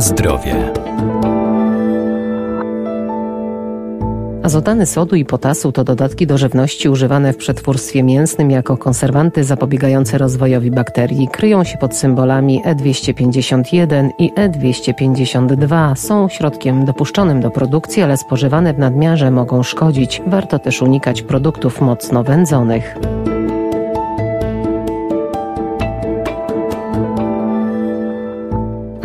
Zdrowie. Azotany sodu i potasu to dodatki do żywności używane w przetwórstwie mięsnym jako konserwanty zapobiegające rozwojowi bakterii. Kryją się pod symbolami E251 i E252. Są środkiem dopuszczonym do produkcji, ale spożywane w nadmiarze mogą szkodzić. Warto też unikać produktów mocno wędzonych.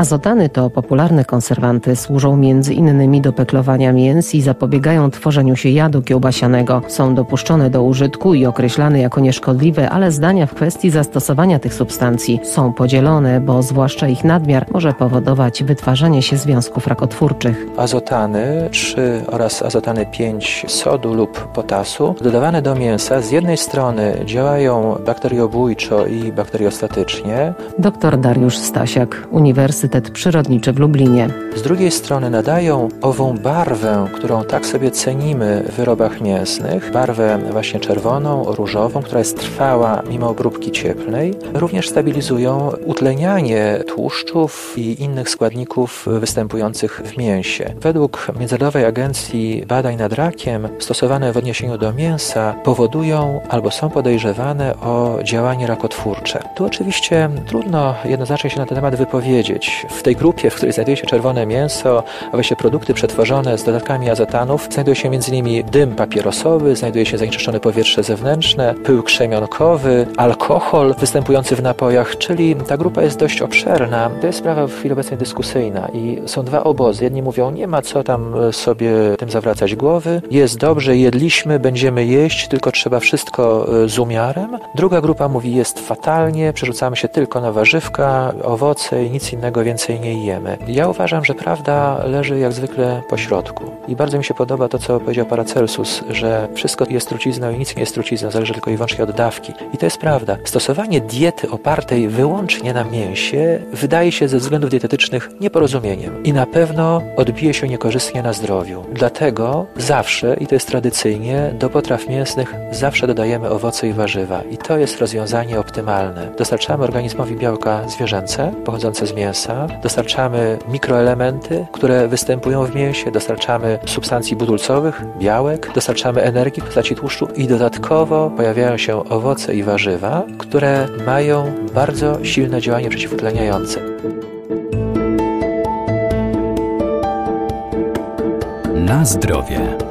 Azotany to popularne konserwanty, służą między innymi do peklowania mięs i zapobiegają tworzeniu się jadu kiełbasianego. Są dopuszczone do użytku i określane jako nieszkodliwe, ale zdania w kwestii zastosowania tych substancji są podzielone, bo zwłaszcza ich nadmiar może powodować wytwarzanie się związków rakotwórczych. Azotany 3 oraz azotany 5 sodu lub potasu dodawane do mięsa z jednej strony działają bakteriobójczo i bakteriostatycznie. Dr Dariusz Stasiak, Uniwersytet Uniwersytet Przyrodniczy w Lublinie. Z drugiej strony nadają ową barwę, którą tak sobie cenimy w wyrobach mięsnych, barwę właśnie czerwoną, różową, która jest trwała mimo obróbki cieplnej. Również stabilizują utlenianie tłuszczów i innych składników występujących w mięsie. Według Międzynarodowej Agencji Badań nad Rakiem stosowane w odniesieniu do mięsa powodują albo są podejrzewane o działanie rakotwórcze. Tu oczywiście trudno jednoznacznie się na ten temat wypowiedzieć. W tej grupie, w której znajduje się czerwone mięso, a właściwie produkty przetworzone z dodatkami azotanów, znajduje się m.in. dym papierosowy, znajduje się zanieczyszczone powietrze zewnętrzne, pył krzemionkowy, alkohol występujący w napojach, czyli ta grupa jest dość obszerna. To jest sprawa w chwili obecnej dyskusyjna i są dwa obozy. Jedni mówią, nie ma co tam e, sobie tym zawracać głowy, jest dobrze, jedliśmy, będziemy jeść, tylko trzeba wszystko e, z umiarem. Druga grupa mówi, jest fatalnie, przerzucamy się tylko na warzywka, owoce i nic innego więcej nie jemy. Ja uważam, że prawda leży jak zwykle po środku. I bardzo mi się podoba to, co powiedział Paracelsus, że wszystko jest trucizną i nic nie jest trucizną, zależy tylko i wyłącznie od dawki. I to jest prawda. Stosowanie diety opartej wyłącznie na mięsie wydaje się ze względów dietetycznych nieporozumieniem i na pewno odbije się niekorzystnie na zdrowiu. Dlatego zawsze, i to jest tradycyjnie, do potraw mięsnych zawsze dodajemy owoce i warzywa. I to jest rozwiązanie optymalne. Dostarczamy organizmowi białka zwierzęce pochodzące z mięsa, dostarczamy mikroelementy, które występują w mięsie, dostarczamy substancji budulcowych, białek, dostarczamy energii w postaci tłuszczu i dodatkowo pojawiają się owoce i warzywa, które mają bardzo silne działanie przeciwutleniające. Na zdrowie.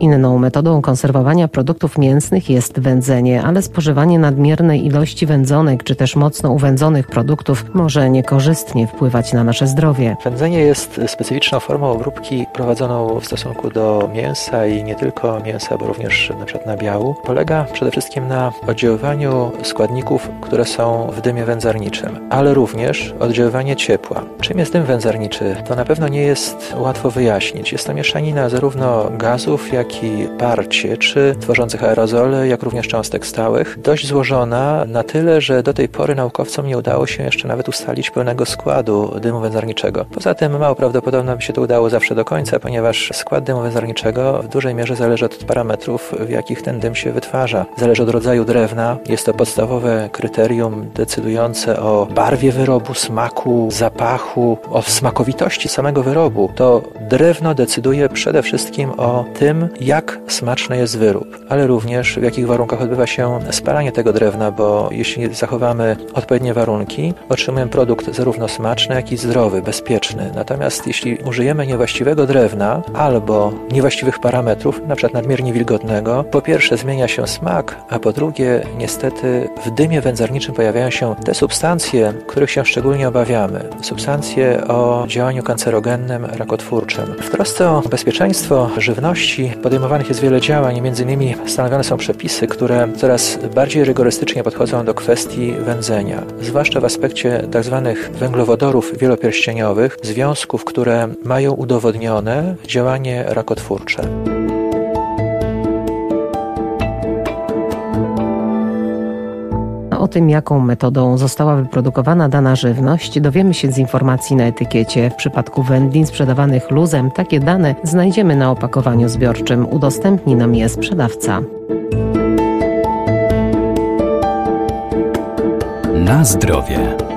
Inną metodą konserwowania produktów mięsnych jest wędzenie, ale spożywanie nadmiernej ilości wędzonek czy też mocno uwędzonych produktów może niekorzystnie wpływać na nasze zdrowie. Wędzenie jest specyficzną formą obróbki prowadzoną w stosunku do mięsa i nie tylko mięsa, bo również na przykład nabiału. Polega przede wszystkim na oddziaływaniu składników, które są w dymie wędzarniczym, ale również oddziaływanie ciepła. Czym jest dym wędzarniczy? To na pewno nie jest łatwo wyjaśnić. Jest to mieszanina zarówno gazów, jak jak i parcie, czy tworzących aerozole, jak również cząstek stałych, dość złożona na tyle, że do tej pory naukowcom nie udało się jeszcze nawet ustalić pełnego składu dymu węzarniczego. Poza tym mało prawdopodobne by się to udało zawsze do końca, ponieważ skład dymu węzarniczego w dużej mierze zależy od parametrów, w jakich ten dym się wytwarza. Zależy od rodzaju drewna. Jest to podstawowe kryterium decydujące o barwie wyrobu, smaku, zapachu, o smakowitości samego wyrobu. To drewno decyduje przede wszystkim o tym, jak smaczny jest wyrób, ale również w jakich warunkach odbywa się spalanie tego drewna, bo jeśli zachowamy odpowiednie warunki, otrzymujemy produkt zarówno smaczny, jak i zdrowy, bezpieczny. Natomiast jeśli użyjemy niewłaściwego drewna albo niewłaściwych parametrów, przykład nadmiernie wilgotnego, po pierwsze zmienia się smak, a po drugie niestety w dymie wędzarniczym pojawiają się te substancje, których się szczególnie obawiamy. Substancje o działaniu kancerogennym, rakotwórczym. W trosce o bezpieczeństwo żywności podejmowanych jest wiele działań, między innymi stanowione są przepisy, które coraz bardziej rygorystycznie podchodzą do kwestii wędzenia, zwłaszcza w aspekcie tzw. Tak węglowodorów wielopierścieniowych, związków, które mają udowodnione działanie rakotwórcze. O tym, jaką metodą została wyprodukowana dana żywność, dowiemy się z informacji na etykiecie. W przypadku wędlin sprzedawanych luzem, takie dane znajdziemy na opakowaniu zbiorczym. Udostępni nam je sprzedawca. Na zdrowie.